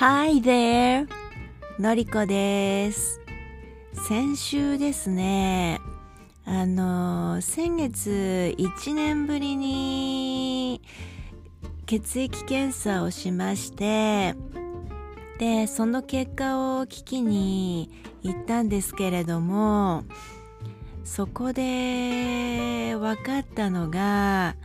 Hi there! のりこです。先週ですね、あの、先月1年ぶりに血液検査をしまして、で、その結果を聞きに行ったんですけれども、そこで分かったのが、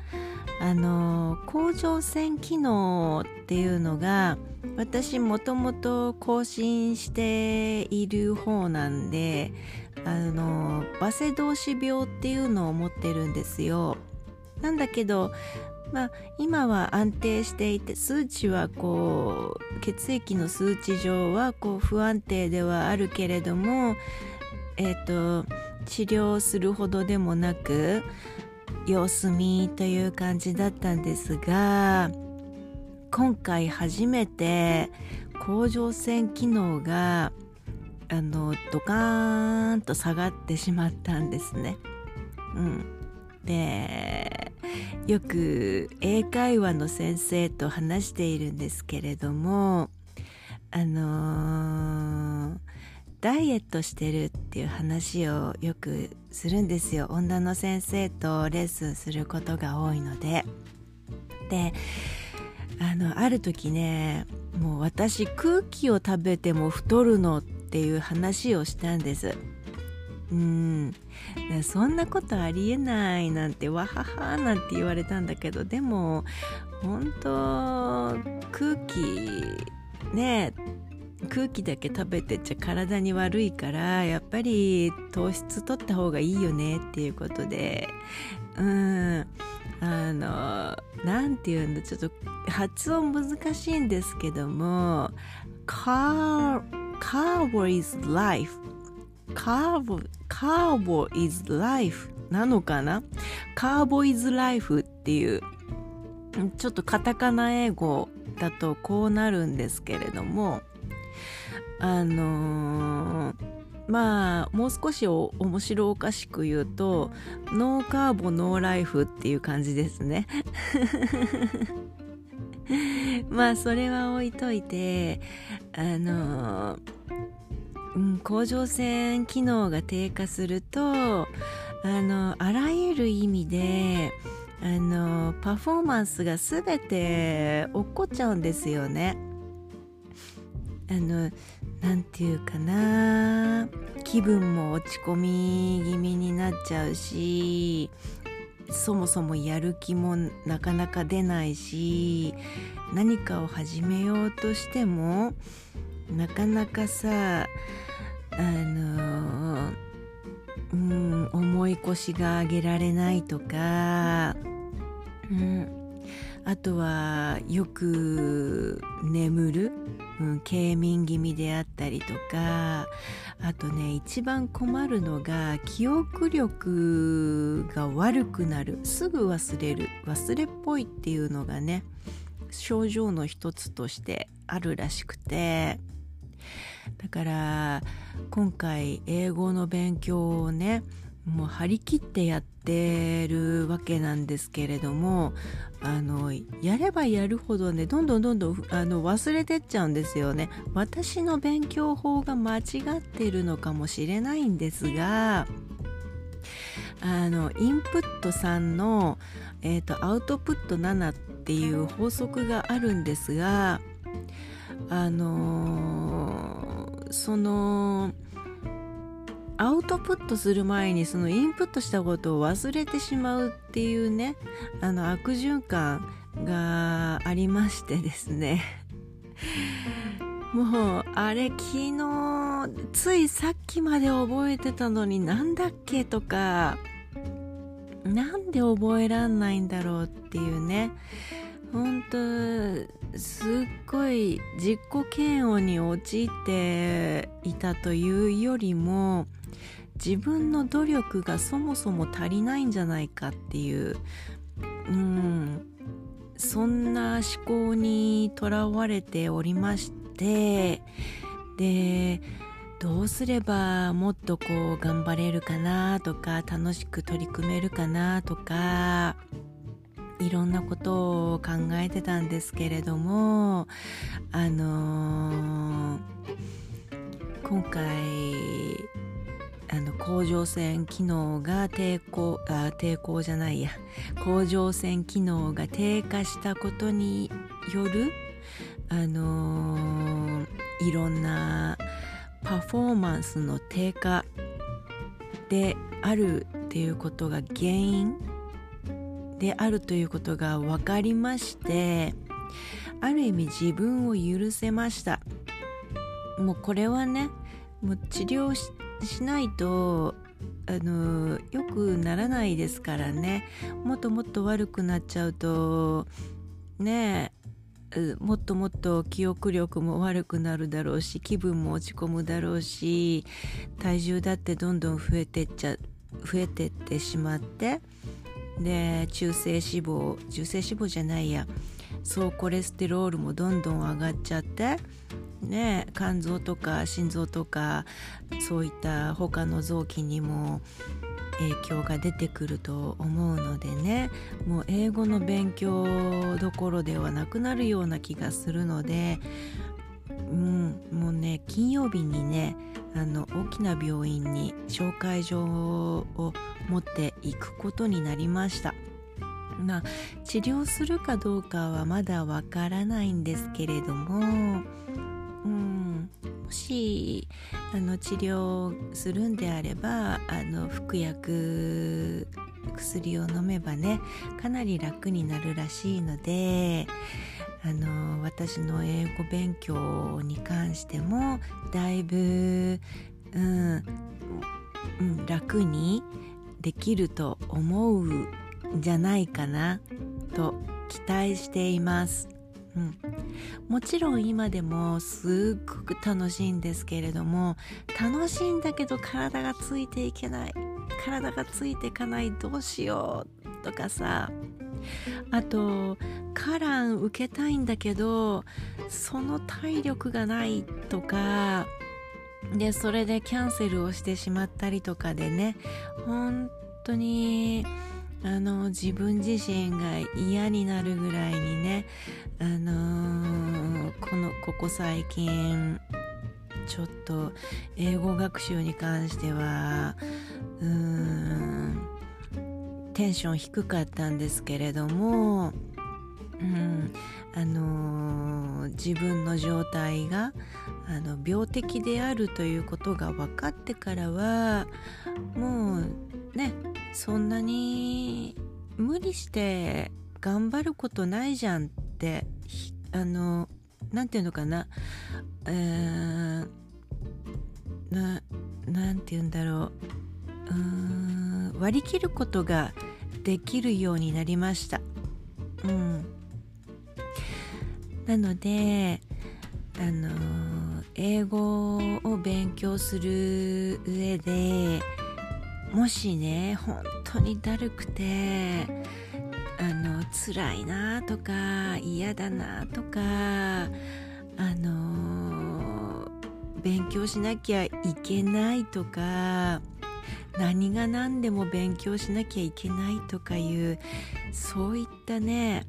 あの甲状腺機能っていうのが私もともと更新している方なんであのバセドウシ病っていうのを持ってるんですよ。なんだけどまあ今は安定していて数値はこう血液の数値上はこう不安定ではあるけれどもえっ、と治療するほどでもなく様子見という感じだったんですが今回初めて甲状腺機能があのドカーンと下がってしまったんですね。うん、でよく英会話の先生と話しているんですけれどもあのーダイエットしてるっていう話をよくするんですよ。女の先生とレッスンすることが多いので。であのある時ねもう私空気を食べても太るのっていう話をしたんです。うん。そんなことありえないなんてわははなんて言われたんだけどでも本当空気ね空気だけ食べてちゃ体に悪いからやっぱり糖質取った方がいいよねっていうことで。うん。あのなんていうのちょっと発音難しいんですけども car carbo is life. Carbo carbo is life なのかな？carbo is life っていうちょっとカタカナ英語だとこうなるんですけれども。あのー、まあもう少しお面白おかしく言うとノーカーボノーライフっていう感じですね まあそれは置いといてあの、うん、甲状腺機能が低下するとあのあらゆる意味であのパフォーマンスが全て落っこっちゃうんですよね。あのなんていうかな気分も落ち込み気味になっちゃうしそもそもやる気もなかなか出ないし何かを始めようとしてもなかなかさあのうん重い腰が上げられないとか、うん、あとはよく眠るうん、軽眠気味であったりとかあとね一番困るのが記憶力が悪くなるすぐ忘れる忘れっぽいっていうのがね症状の一つとしてあるらしくて。だから今回英語の勉強をねもう張り切ってやってるわけなんですけれどもあのやればやるほどねどんどんどんどんあの忘れてっちゃうんですよね。私の勉強法が間違っているのかもしれないんですがあのインプット3の、えーと、アウトプット7っていう法則があるんですがあのー、そのアウトプットする前にそのインプットしたことを忘れてしまうっていうねあの悪循環がありましてですね。もうあれ昨日ついさっきまで覚えてたのになんだっけとかなんで覚えらんないんだろうっていうね。本当すっごい自己嫌悪に陥っていたというよりも自分の努力がそもそも足りないんじゃないかっていううんそんな思考にとらわれておりましてでどうすればもっとこう頑張れるかなとか楽しく取り組めるかなとかいろんなことを考えてたんですけれどもあのー、今回あの甲状腺機能が抵抗あ抵抗じゃないや。甲状腺機能が低下したことによるあのー、いろんなパフォーマンスの低下であるっていうことが原因であるということが分かりましてある意味自分を許せました。もうこれはねもう治療しないとあのよくならないですからね。もっともっと悪くなっちゃうとねえもっともっと記憶力も悪くなるだろうし気分も落ち込むだろうし体重だってどんどん増えてっちゃ増えてってしまってで中性脂肪中性脂肪じゃないや。総コレステロールもどんどん上がっちゃってね肝臓とか心臓とかそういった他の臓器にも影響が出てくると思うのでねもう英語の勉強どころではなくなるような気がするので、うん、もうね金曜日にねあの大きな病院に紹介状を持っていくことになりました。まあ治療するかどうかはまだわからないんですけれども、うん、もしあの治療するんであればあの服薬薬を飲めばねかなり楽になるらしいのであの私の英語勉強に関してもだいぶ、うん、うん、楽にできると思うんじゃないかなと期待しています。うん、もちろん今でもすっごく楽しいんですけれども楽しいんだけど体がついていけない体がついていかないどうしようとかさあとカラン受けたいんだけどその体力がないとかでそれでキャンセルをしてしまったりとかでね本当にあの自分自身が嫌になるぐらいにねあのー、このここ最近ちょっと英語学習に関してはうーんテンション低かったんですけれども、うん、あのー、自分の状態があの病的であるということが分かってからはもうねそんなに無理して頑張ることないじゃんってあの何て言うのかなえー、ななんて言うんだろううん割り切ることができるようになりました。うん、なのであの英語を勉強する上でもしね本当にだるくてあの辛いなとか嫌だなとかあの勉強しなきゃいけないとか何が何でも勉強しなきゃいけないとかいうそういったね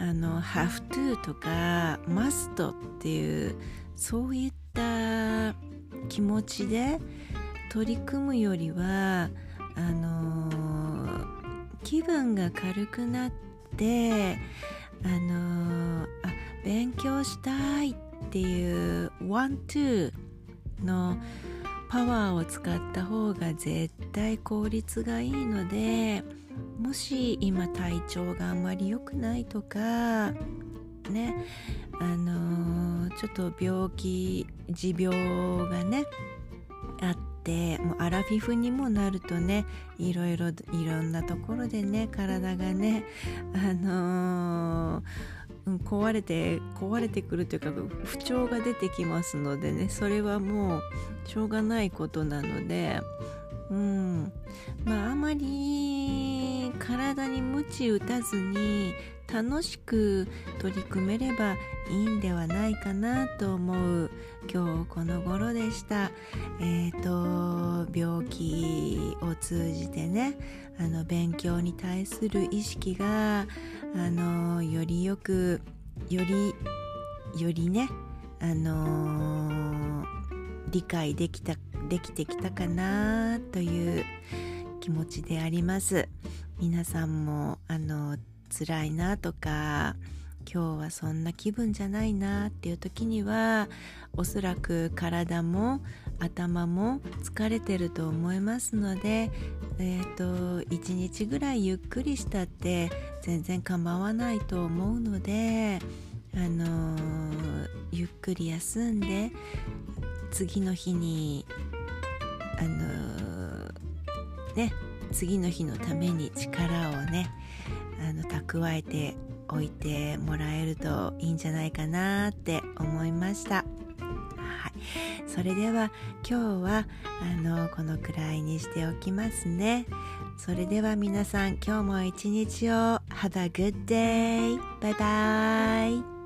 あの have to とか must っていうそういった気持ちで取り組むよりはあの、気分が軽くなってあの、あ勉強したいっていう want to のパワーを使った方が絶対効率がいいのでもし今体調があんまり良くないとかねあのー、ちょっと病気持病がねあってもうアラフィフにもなるとねいろいろいろんなところでね体がねあのー、壊れて壊れてくるというか不調が出てきますのでねそれはもうしょうがないことなので、うん、まああまり体に鞭打たずに楽しく取り組めればいいんではないかなと思う。今日この頃でした。えっ、ー、と病気を通じてねあの勉強に対する意識があのよりよくよりよりねあの理解できたできてきたかなという気持ちであります。皆さんもあの辛いなとか今日はそんな気分じゃないなっていう時にはおそらく体も頭も疲れてると思いますので、えーと、1日ぐらいゆっくりしたって全然構わないと思うので、あのー、ゆっくり休んで次の日にあのー、ね次の日のために力をねあの蓄えておいてもらえるといいんじゃないかなって思いました。はい、それでは今日はあのこのくらいにしておきますね。それでは皆さん今日も一日を Have a good day! バイバイ